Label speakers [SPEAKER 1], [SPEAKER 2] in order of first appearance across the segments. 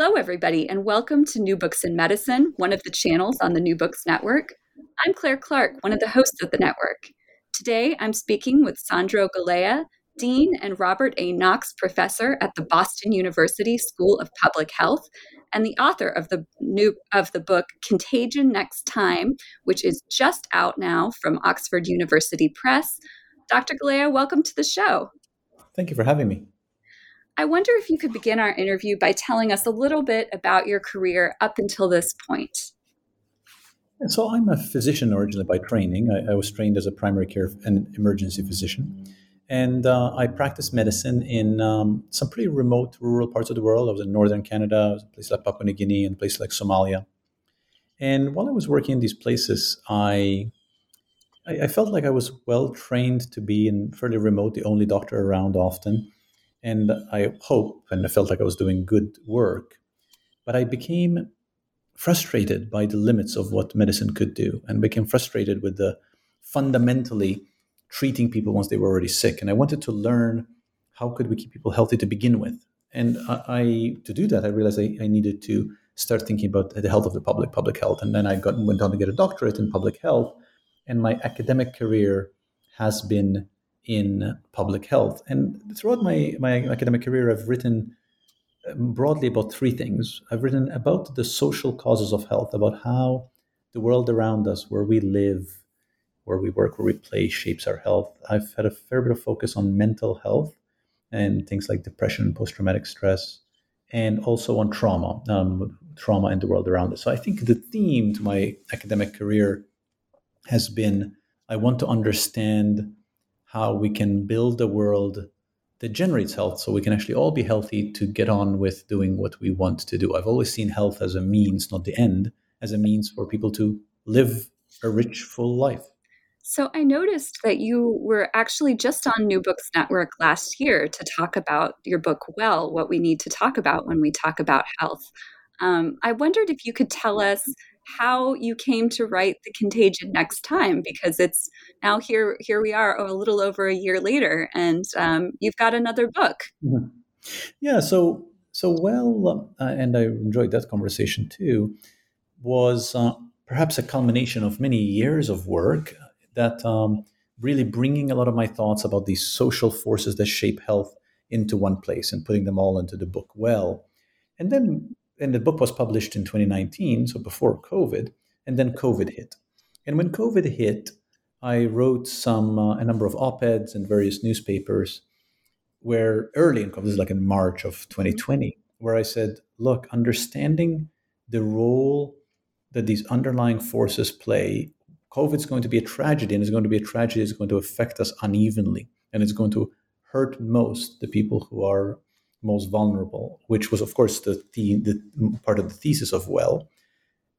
[SPEAKER 1] Hello, everybody, and welcome to New Books in Medicine, one of the channels on the New Books Network. I'm Claire Clark, one of the hosts of the network. Today, I'm speaking with Sandro Galea, Dean and Robert A. Knox Professor at the Boston University School of Public Health, and the author of the new of the book Contagion Next Time, which is just out now from Oxford University Press. Dr. Galea, welcome to the show.
[SPEAKER 2] Thank you for having me.
[SPEAKER 1] I wonder if you could begin our interview by telling us a little bit about your career up until this point.
[SPEAKER 2] So, I'm a physician originally by training. I, I, was trained as a primary care and emergency physician. And uh, I practiced medicine in um, some pretty remote rural parts of the world. I was in northern Canada, was a place like Papua New Guinea, and a place like Somalia. And while I was working in these places, I, I felt like I was well trained to be in fairly remote, the only doctor around often and I hope and I felt like I was doing good work, but I became frustrated by the limits of what medicine could do and became frustrated with the fundamentally treating people once they were already sick. And I wanted to learn how could we keep people healthy to begin with. And I, I to do that, I realized I, I, needed to start thinking about the health of the public, public health. And then I got went on to get a doctorate in public health. And my academic career has been in public health. And throughout my, my academic career, I've written um, broadly about three things. I've written about the social causes of health, about how the world around us, where we live, where we work, where we play, shapes our health. I've had a fair bit of focus on mental health and things like depression and post traumatic stress, and also on trauma, um, trauma in the world around us. So I think the theme to my academic career has been I want to understand how we can build a world that generates health so we can actually all be healthy to get on with doing what we want to do. I've always seen health as a means, not the end, as a means for people to live a rich, full life.
[SPEAKER 1] So I noticed that you were actually just on New Books Network last year to talk about your book, Well, what we need to talk about when we talk about health. Um, I wondered if you could tell us how you came to write the contagion next time because it's now here here we are a little over a year later and um, you've got another book
[SPEAKER 2] mm-hmm. yeah so so well uh, and i enjoyed that conversation too was uh, perhaps a culmination of many years of work that um, really bringing a lot of my thoughts about these social forces that shape health into one place and putting them all into the book well and then and the book was published in 2019, so before COVID, and then COVID hit. And when COVID hit, I wrote some uh, a number of op-eds in various newspapers where early in COVID, this is like in March of 2020, where I said, look, understanding the role that these underlying forces play, COVID is going to be a tragedy, and it's going to be a tragedy it's going to affect us unevenly, and it's going to hurt most the people who are most vulnerable, which was, of course, the, the, the part of the thesis of Well.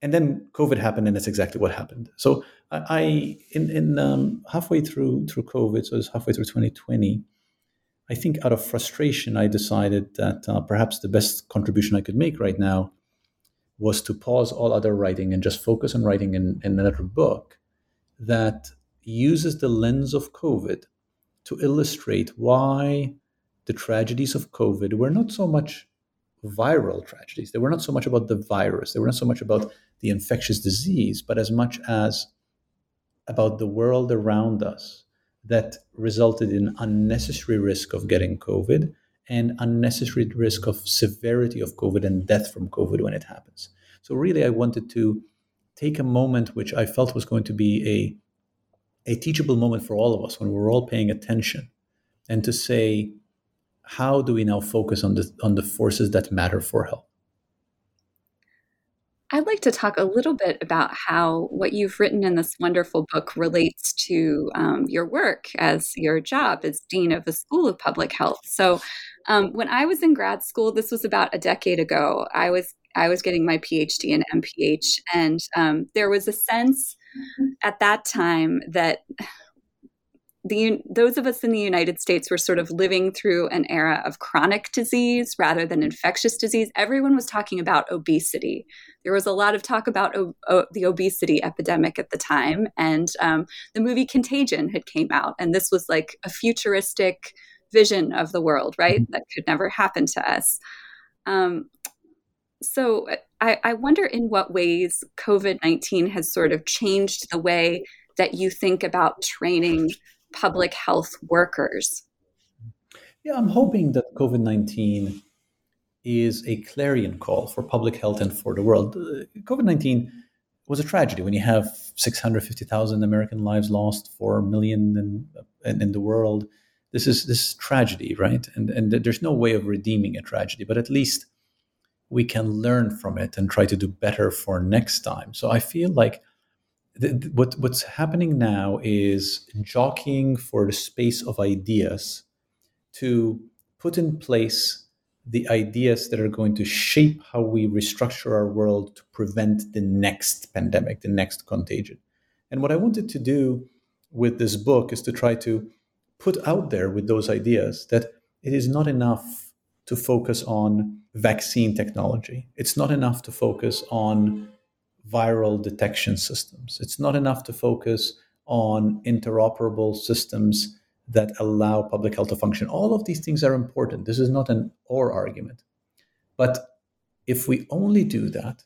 [SPEAKER 2] and then COVID happened, and that's exactly what happened. So I, in in um, halfway through through COVID, so it's halfway through 2020. I think out of frustration, I decided that uh, perhaps the best contribution I could make right now was to pause all other writing and just focus on writing in, in another book that uses the lens of COVID to illustrate why the tragedies of COVID were not so much viral tragedies. They were not so much about the virus. They were not so much about the infectious disease, but as much as about the world around us that resulted in unnecessary risk of getting COVID and unnecessary risk of severity of COVID and death from COVID when it happens. So really, I wanted to take a moment which I felt was going to be a, a teachable moment for all of us when we're all paying attention and to say, how do we now focus on the, on the forces that matter for health?
[SPEAKER 1] I'd like to talk a little bit about how what you've written in this wonderful book relates to um, your work as your job as Dean of the School of Public Health. So, um, when I was in grad school, this was about a decade ago, I was I was getting my PhD and MPH, and um, there was a sense at that time that the those of us in the United States were sort of living through an era of chronic disease rather than infectious disease. Everyone was talking about obesity. There was a lot of talk about o- o- the obesity epidemic at the time, and um, the movie Contagion had came out, and this was like a futuristic vision of the world, right? Mm-hmm. That could never happen to us. Um, so I, I wonder in what ways COVID nineteen has sort of changed the way that you think about training public health workers?
[SPEAKER 2] Yeah, I'm hoping that COVID 19 is a clarion call for public health and for the world. Uh, COVID 19 was a tragedy when you have 650,000 American lives lost, 4 million in, in, in, the world. This is this is tragedy, right? And, and there's no way of redeeming a tragedy, but at least we can learn from it and try to do better for next time. So I feel like what what's happening now is jockeying for the space of ideas to put in place the ideas that are going to shape how we restructure our world to prevent the next pandemic, the next contagion. And what I wanted to do with this book is to try to put out there with those ideas that it is not enough to focus on vaccine technology. It's not enough to focus on viral detection systems. It's not enough to focus on interoperable systems that allow public health to function. All of these things are important. This is not an or argument. But if we only do that,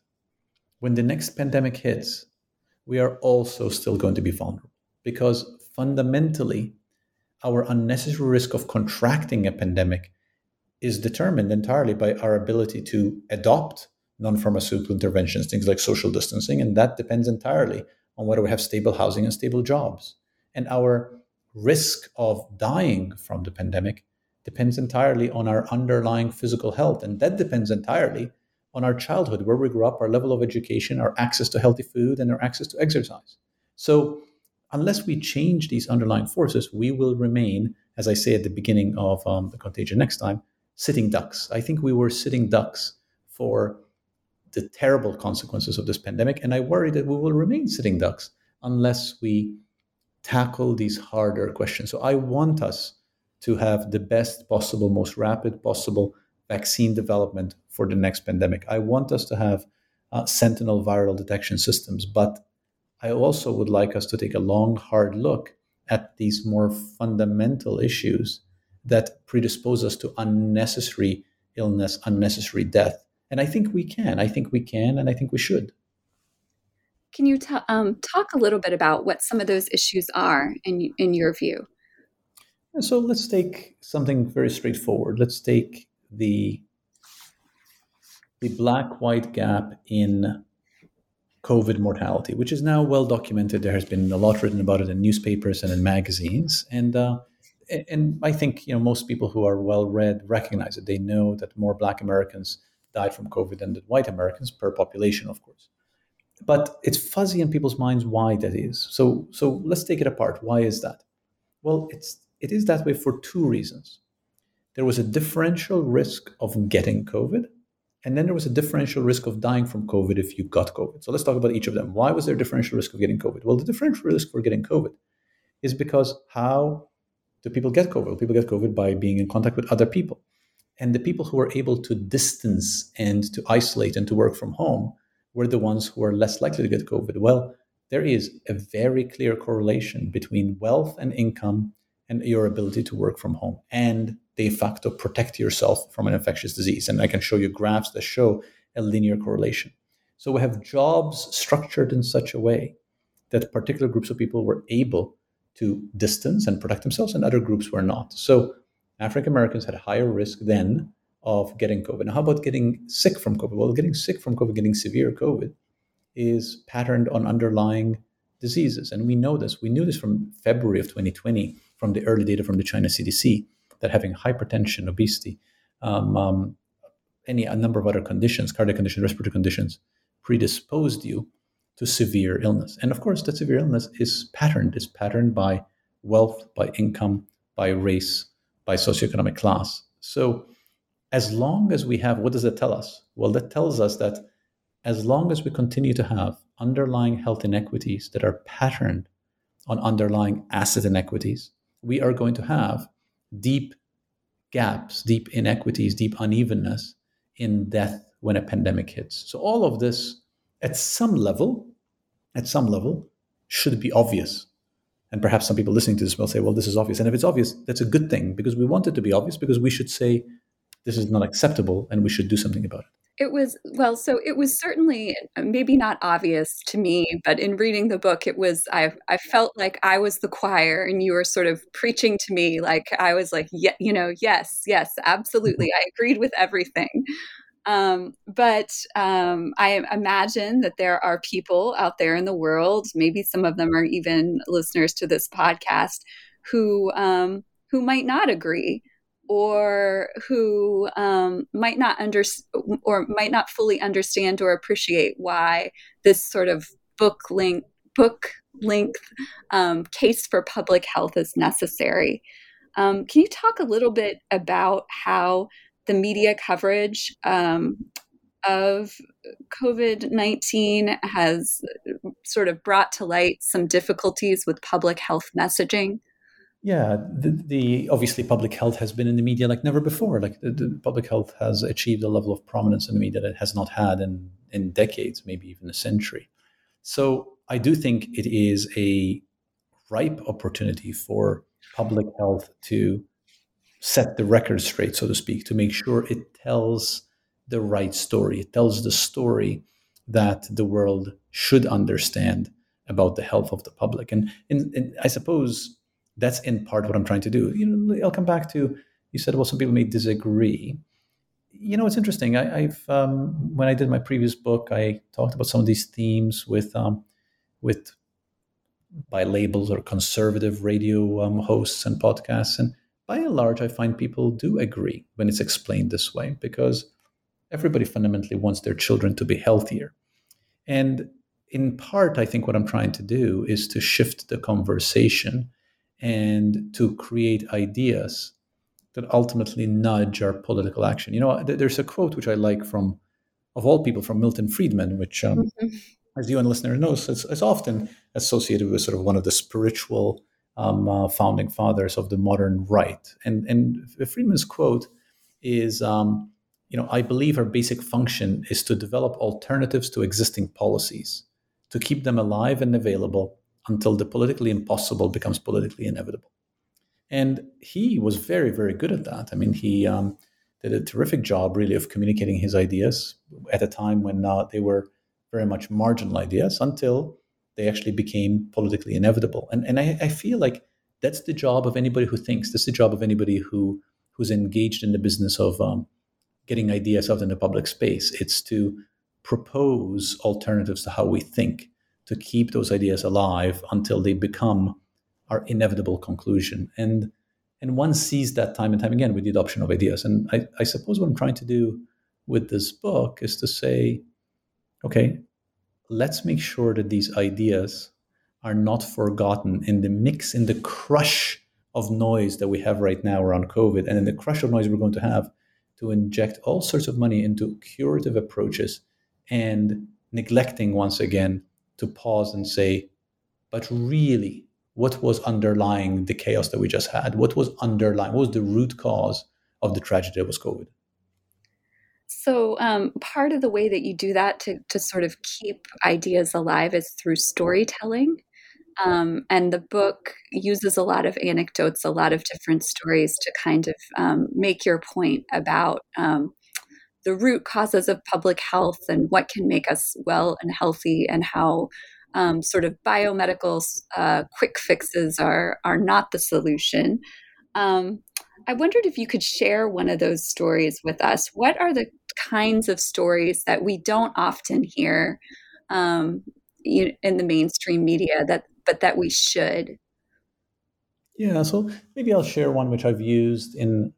[SPEAKER 2] when the next pandemic hits, we are also still going to be vulnerable because fundamentally, our unnecessary risk of contracting a pandemic is determined entirely by our ability to adopt non pharmaceutical interventions, things like social distancing. And that depends entirely on whether we have stable housing and stable jobs. And our risk of dying from the pandemic depends entirely on our underlying physical health. And that depends entirely on our childhood, where we grew up, our level of education, our access to healthy food, and our access to exercise. So, unless we change these underlying forces, we will remain, as I say at the beginning of um, the contagion next time, sitting ducks. I think we were sitting ducks for the terrible consequences of this pandemic. And I worry that we will remain sitting ducks unless we tackle these harder questions. So I want us to have the best possible, most rapid possible vaccine development for the next pandemic. I want us to have uh, sentinel viral detection systems, but I also would like us to take a long, hard look at these more fundamental issues that predispose us to unnecessary illness, unnecessary death, and I think we can. I think we can, and I think we should.
[SPEAKER 1] Can you t- um, talk a little bit about what some of those issues are in in your view?
[SPEAKER 2] So let's take something very straightforward. Let's take the the black-white gap in COVID mortality, which is now well documented. There has been a lot written about it in newspapers and in magazines, and uh, and I think you know most people who are well read recognize it. They know that more Black Americans died from COVID than the white Americans per population, of course. But it's fuzzy in people's minds why that is. So, so let's take it apart. Why is that? Well, it's it is that way for two reasons. There was a differential risk of getting COVID, And then there was a differential risk of dying from COVID if you got COVID. So let's talk about each of them. Why was there a differential risk of getting COVID? Well, the differential risk for getting COVID is because how do people get COVID? People get COVID by being in contact with other people. And the people who were able to distance and to isolate and to work from home were the ones who are less likely to get COVID. Well, there is a very clear correlation between wealth and income and your ability to work from home and de facto protect yourself from an infectious disease. And I can show you graphs that show a linear correlation. So we have jobs structured in such a way that particular groups of people were able to distance and protect themselves, and other groups were not. So African Americans had a higher risk then of getting COVID. Now, how about getting sick from COVID? Well, getting sick from COVID, getting severe COVID, is patterned on underlying diseases. And we know this. We knew this from February of 2020 from the early data from the China CDC that having hypertension, obesity, um, um, any a number of other conditions, cardiac conditions, respiratory conditions, predisposed you to severe illness. And of course, that severe illness is patterned. It's patterned by wealth, by income, by race, by socioeconomic class. So, as long as we have, what does that tell us? Well, that tells us that as long as we continue to have underlying health inequities that are patterned on underlying asset inequities, we are going to have deep gaps, deep inequities, deep unevenness in death when a pandemic hits. So all of this, at some level, at some level, should be obvious. And perhaps some people listening to this will say, well, this is obvious. And if it's obvious, that's a good thing because we want it to be obvious because we should say this is not acceptable and we should do something about it.
[SPEAKER 1] It was, well, so it was certainly maybe not obvious to me, but in reading the book, it was, I, I felt like I was the choir and you were sort of preaching to me. Like I was like, yeah, you know, yes, yes, absolutely. Mm-hmm. I agreed with everything. Um, but um, I imagine that there are people out there in the world, maybe some of them are even listeners to this podcast, who um, who might not agree or who um, might not under or might not fully understand or appreciate why this sort of book length book length um, case for public health is necessary. Um, can you talk a little bit about how the media coverage um, of COVID 19 has sort of brought to light some difficulties with public health messaging?
[SPEAKER 2] Yeah, the, the, obviously public health has been in the media like never before. Like the, the, public health has achieved a level of prominence in the media that it has not had in in decades, maybe even a century. So I do think it is a ripe opportunity for public health to set the record straight, so to speak, to make sure it tells the right story. It tells the story that the world should understand about the health of the public. And, and, and I suppose that's in part what I'm trying to do. You know, I'll come back to you said, well, some people may disagree. You know, it's interesting. I, have um, when I did my previous book, I talked about some of these themes with um, with by labels or conservative radio um, hosts and podcasts, and by and large, I find people do agree when it's explained this way because everybody fundamentally wants their children to be healthier, and in part, I think what I'm trying to do is to shift the conversation and to create ideas that ultimately nudge our political action. You know, there's a quote which I like from, of all people, from Milton Friedman, which, um, mm-hmm. as you and listeners know, is, is, often associated with sort of one of the spiritual um, uh, founding fathers of the modern right. And and Friedman's quote is, um, you know, I believe our basic function is to develop alternatives to existing policies, to keep them alive and available, until the politically impossible becomes politically inevitable. And he was very, very good at that. I mean, he um, did a terrific job, really, of communicating his ideas at a time when uh, they were very much marginal ideas until they actually became politically inevitable. And, and I, I feel like that's the job of anybody who thinks. That's the job of anybody who who's engaged in the business of um, getting ideas out in the public space. It's to propose alternatives to how we think to keep those ideas alive until they become our inevitable conclusion. And and one sees that time and time again with the adoption of ideas. And I, I suppose what I'm trying to do with this book is to say, okay, let's make sure that these ideas are not forgotten in the mix, in the crush of noise that we have right now around COVID, and in the crush of noise we're going to have to inject all sorts of money into curative approaches and neglecting once again to pause and say, but really, what was underlying the chaos that we just had? What was underlying? What was the root cause of the tragedy that was COVID?
[SPEAKER 1] So, um, part of the way that you do that to, to sort of keep ideas alive is through storytelling. Um, and the book uses a lot of anecdotes, a lot of different stories to kind of um, make your point about um, the root causes of public health and what can make us well and healthy, and how um, sort of biomedical uh, quick fixes are are not the solution. Um, I wondered if you could share one of those stories with us. What are the kinds of stories that we don't often hear um, in the mainstream media that, but that we should?
[SPEAKER 2] Yeah, so maybe I'll share one which I've used in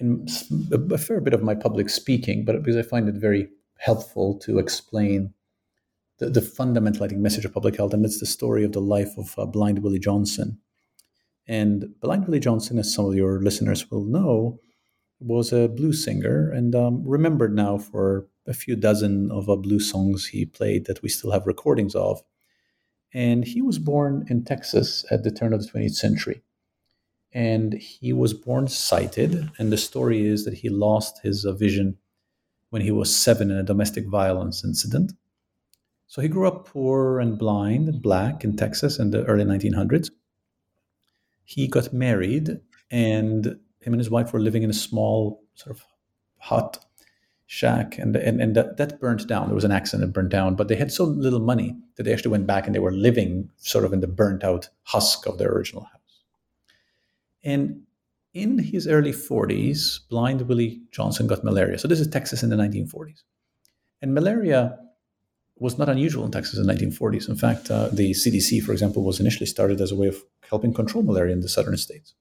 [SPEAKER 2] in a fair bit of my public speaking, but because I find it very helpful to explain the, the fundamental, I think, message of public health, and it's the story of the life of uh, Blind Willie Johnson. And Blind Willie Johnson, as some of your listeners will know, was a blues singer and um, remembered now for a few dozen of uh, blues songs he played that we still have recordings of. And he was born in Texas at the turn of the 20th century. And he was born sighted. And the story is that he lost his uh, vision when he was seven in a domestic violence incident. So he grew up poor and blind and black in Texas in the early 1900s he got married and him and his wife were living in a small sort of hut shack and and, and that, that burnt down there was an accident that burned down but they had so little money that they actually went back and they were living sort of in the burnt out husk of their original house and in his early 40s blind willie johnson got malaria so this is texas in the 1940s and malaria was not unusual in Texas in the 1940s. In fact, uh, the CDC, for example, was initially started as a way of helping control malaria in the southern states.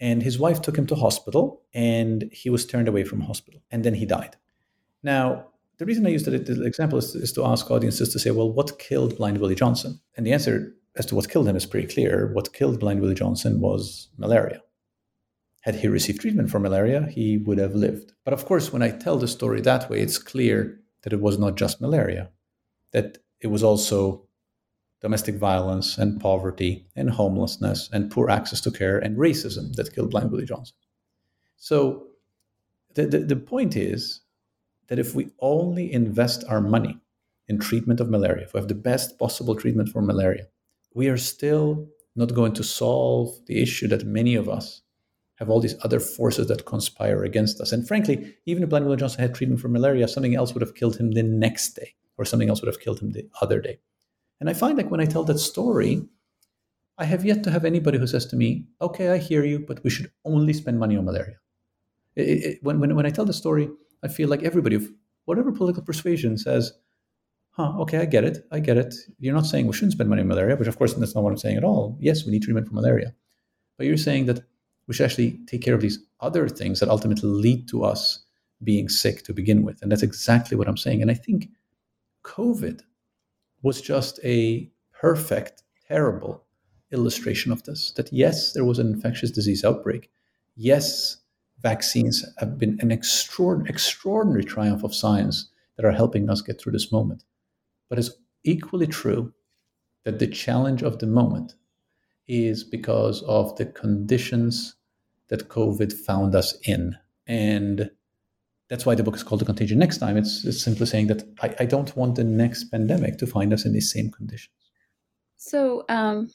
[SPEAKER 2] And his wife took him to hospital, and he was turned away from hospital, and then he died. Now, the reason I use that example is, is to ask audiences to say, well, what killed Blind Willie Johnson? And the answer as to what killed him is pretty clear. What killed Blind Willie Johnson was malaria. Had he received treatment for malaria, he would have lived. But of course, when I tell the story that way, it's clear that it was not just malaria, that it was also domestic violence and poverty and homelessness and poor access to care and racism that killed Blind Willie Johnson. So the, the, the point is that if we only invest our money in treatment of malaria, if we have the best possible treatment for malaria, we are still not going to solve the issue that many of us have all these other forces that conspire against us. And frankly, even if Blind Willie Johnson had treatment for malaria, something else would have killed him the next day, or something else would have killed him the other day. And I find like when I tell that story, I have yet to have anybody who says to me, okay, I hear you, but we should only spend money on malaria. It, it, when, when, when I tell the story, I feel like everybody, of whatever political persuasion says, huh, okay, I get it. I get it. You're not saying we shouldn't spend money on malaria, which of course that's not what I'm saying at all. Yes, we need treatment for malaria. But you're saying that we should actually take care of these other things that ultimately lead to us being sick to begin with. And that's exactly what I'm saying. And I think COVID was just a perfect, terrible illustration of this. That yes, there was an infectious disease outbreak. Yes, vaccines have been an extraordinary, extraordinary triumph of science that are helping us get through this moment. But it's equally true that the challenge of the moment is because of the conditions that COVID found us in. And that's why the book is called The Contagion Next Time. It's, it's simply saying that I, I, don't want the next pandemic to find us in these same conditions.
[SPEAKER 1] So, um,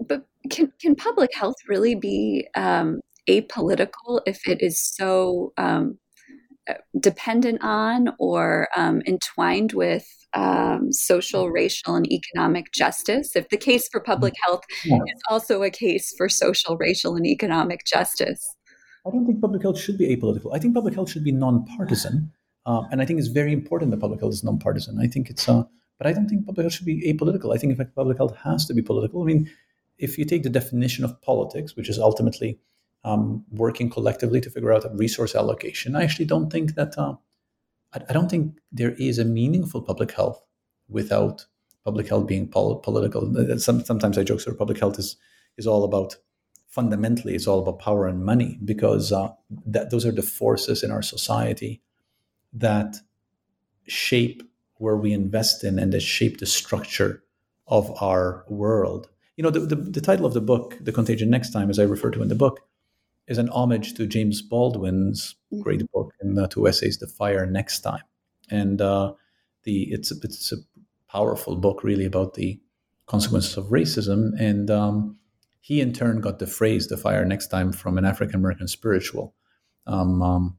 [SPEAKER 1] but can, can public health really be um, apolitical if it is so um, dependent on or um, entwined with um, social, racial, and economic justice, if the case for public mm-hmm. health yeah. is also a case for social, racial, and economic justice.
[SPEAKER 2] I don't think public health should be apolitical. I think public health should be nonpartisan. Um, and I think it's very important that public health is nonpartisan. I think it's, uh, but I don't think public health should be apolitical. I think, in fact, public health has to be political. I mean, if you take the definition of politics, which is ultimately um, working collectively to figure out a resource allocation, I actually don't think that uh, I, don't think there is a meaningful public health without public health being pol- political. Some, sometimes I joke that public health is is all about fundamentally it's all about power and money because uh, that those are the forces in our society that shape where we invest in and that shape the structure of our world. You know, the, the, the title of the book, The Contagion Next Time, as I refer to in the book, is an homage to James Baldwin's mm-hmm. great book and the two essays, The Fire Next Time. And uh, the it's, it's a powerful book, really, about the consequences of racism. And um, he, in turn, got the phrase "the fire next time" from an African American spiritual. Um, um,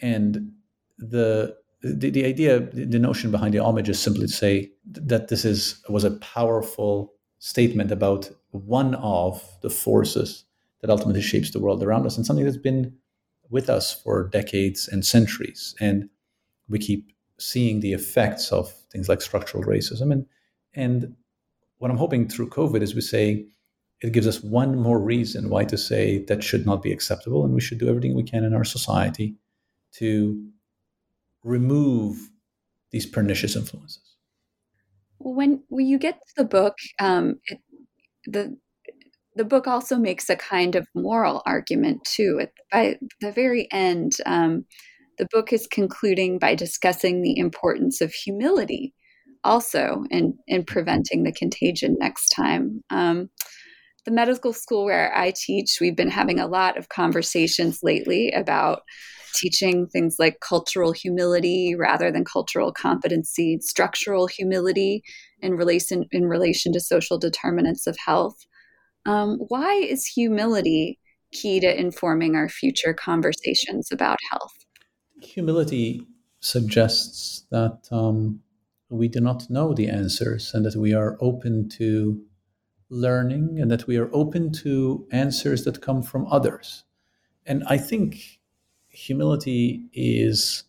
[SPEAKER 2] and the, the the idea, the notion behind the homage is simply to say that this is was a powerful statement about one of the forces that ultimately shapes the world around us, and something that's been with us for decades and centuries. And we keep seeing the effects of things like structural racism. And and what I'm hoping through COVID is we say it gives us one more reason why to say that should not be acceptable, and we should do everything we can in our society to remove these pernicious influences.
[SPEAKER 1] When when you get to the book, um, it, the the book also makes a kind of moral argument too. At, by the very end, um, the book is concluding by discussing the importance of humility also in, in preventing the contagion next time. Um, the medical school where I teach, we've been having a lot of conversations lately about teaching things like cultural humility rather than cultural competency, structural humility in relation in relation to social determinants of health. Um, why is humility key to informing our future conversations about health?
[SPEAKER 2] Humility suggests that um, we do not know the answers and that we are open to learning and that we are open to answers that come from others. And I think humility is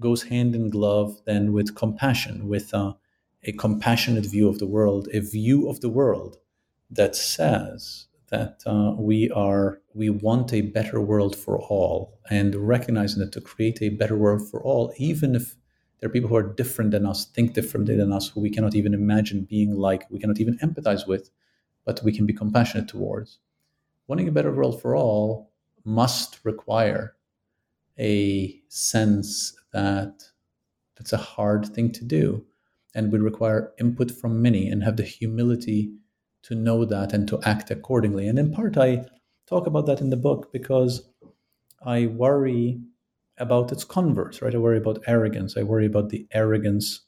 [SPEAKER 2] goes hand in glove then with compassion, with a, a compassionate view of the world, a view of the world that says that uh, we are we want a better world for all and recognizing that to create a better world for all even if there are people who are different than us think differently than us who we cannot even imagine being like we cannot even empathize with but we can be compassionate towards wanting a better world for all must require a sense that that's a hard thing to do and would require input from many and have the humility to know that and to act accordingly. And in part, I talk about that in the book because I worry about its converse, right? I worry about arrogance. I worry about the arrogance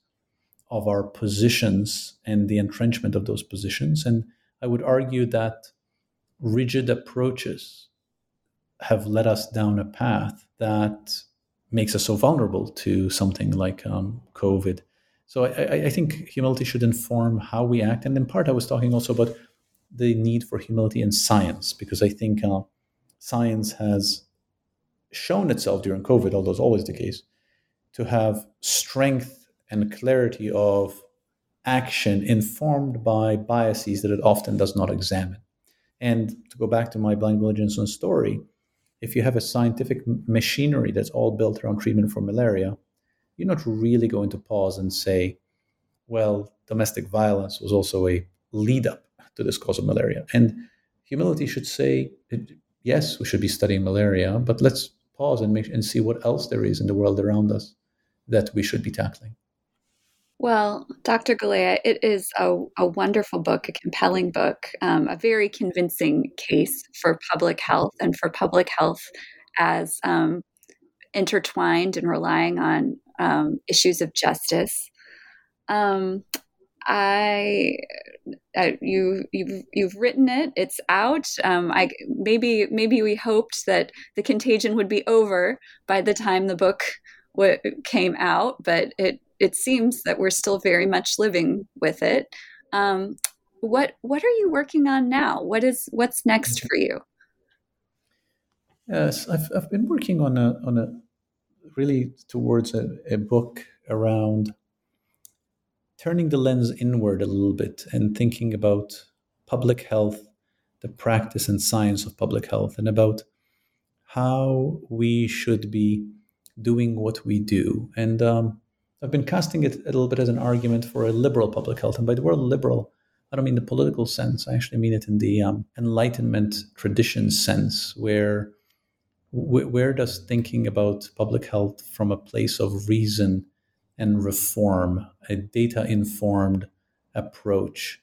[SPEAKER 2] of our positions and the entrenchment of those positions. And I would argue that rigid approaches have led us down a path that makes us so vulnerable to something like um, COVID so I, I, think humility should inform how we act. And in part, I was talking also about the need for humility in science, because I think uh, science has shown itself during COVID, although it's always the case, to have strength and clarity of action informed by biases that it often does not examine. And to go back to my blind Willie Johnson story, if you have a scientific machinery that's all built around treatment for malaria, you're not really going to pause and say, well, domestic violence was also a lead up to this cause of malaria. And humility should say, yes, we should be studying malaria, but let's pause and, make, and see what else there is in the world around us that we should be tackling.
[SPEAKER 1] Well, Dr. Galea, it is a, a wonderful book, a compelling book, um, a very convincing case for public health and for public health as um, intertwined and relying on um, issues of justice. Um, I, I, you you've you've written it. It's out. Um, I maybe maybe we hoped that the contagion would be over by the time the book w- came out, but it it seems that we're still very much living with it. Um, what what are you working on now? What is what's next for you?
[SPEAKER 2] Yes, I've I've been working on a on a really towards a, a book around turning the lens inward a little bit and thinking about public health, the practice and science of public health, and about how we should be doing what we do. And um, I've been casting it a little bit as an argument for a liberal public health. And by the word liberal, I don't mean the political sense. I actually mean it in the um, Enlightenment tradition sense, where where does thinking about public health from a place of reason and reform, a data informed approach,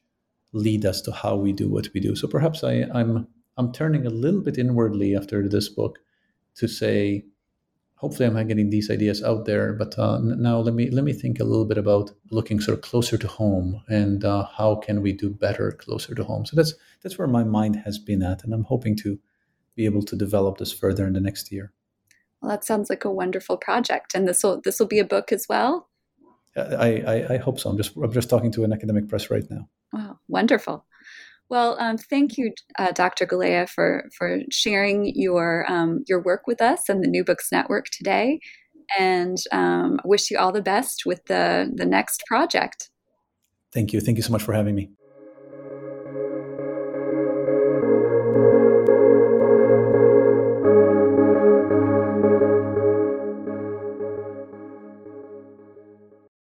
[SPEAKER 2] lead us to how we do what we do? So perhaps I, I'm I'm turning a little bit inwardly after this book to say, hopefully I'm getting these ideas out there. But uh, now let me let me think a little bit about looking sort of closer to home and uh, how can we do better closer to home. So that's that's where my mind has been at, and I'm hoping to be able to develop this further in the next year.
[SPEAKER 1] Well, that sounds like a wonderful project, and this will this will be a book as well.
[SPEAKER 2] I, I, I hope so. I'm just I'm just talking to an academic press right now.
[SPEAKER 1] Wow, wonderful. Well, um, thank you, uh, Dr. Galea, for for sharing your um, your work with us and the New Books Network today, and um, wish you all the best with the the next project.
[SPEAKER 2] Thank you. Thank you so much for having me.